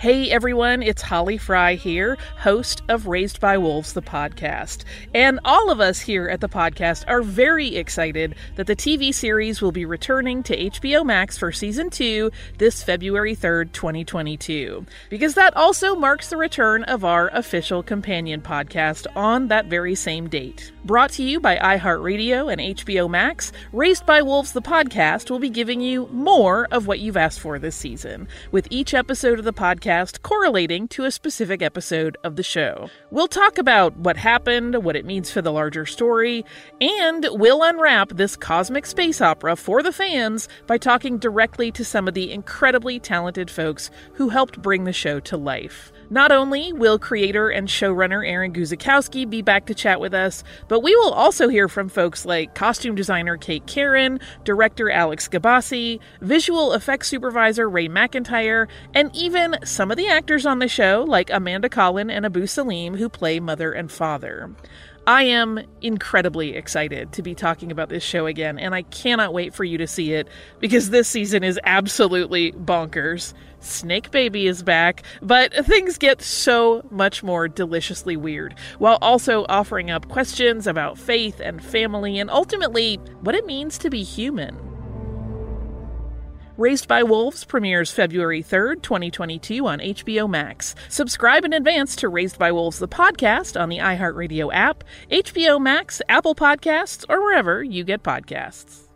Hey everyone, it's Holly Fry here, host of Raised by Wolves, the podcast. And all of us here at the podcast are very excited that the TV series will be returning to HBO Max for season two this February 3rd, 2022. Because that also marks the return of our official companion podcast on that very same date. Brought to you by iHeartRadio and HBO Max, Raised by Wolves, the podcast will be giving you more of what you've asked for this season, with each episode of the podcast podcast correlating to a specific episode of the show. We'll talk about what happened, what it means for the larger story, and we'll unwrap this cosmic space opera for the fans by talking directly to some of the incredibly talented folks who helped bring the show to life. Not only will creator and showrunner Aaron Guzikowski be back to chat with us, but we will also hear from folks like costume designer Kate Karen, director Alex Gabassi, visual effects supervisor Ray McIntyre, and even some of the actors on the show, like Amanda Collin and Abu Salim, who play mother and father. I am incredibly excited to be talking about this show again, and I cannot wait for you to see it because this season is absolutely bonkers. Snake Baby is back, but things get so much more deliciously weird, while also offering up questions about faith and family and ultimately what it means to be human. Raised by Wolves premieres February 3rd, 2022 on HBO Max. Subscribe in advance to Raised by Wolves the podcast on the iHeartRadio app, HBO Max, Apple Podcasts, or wherever you get podcasts.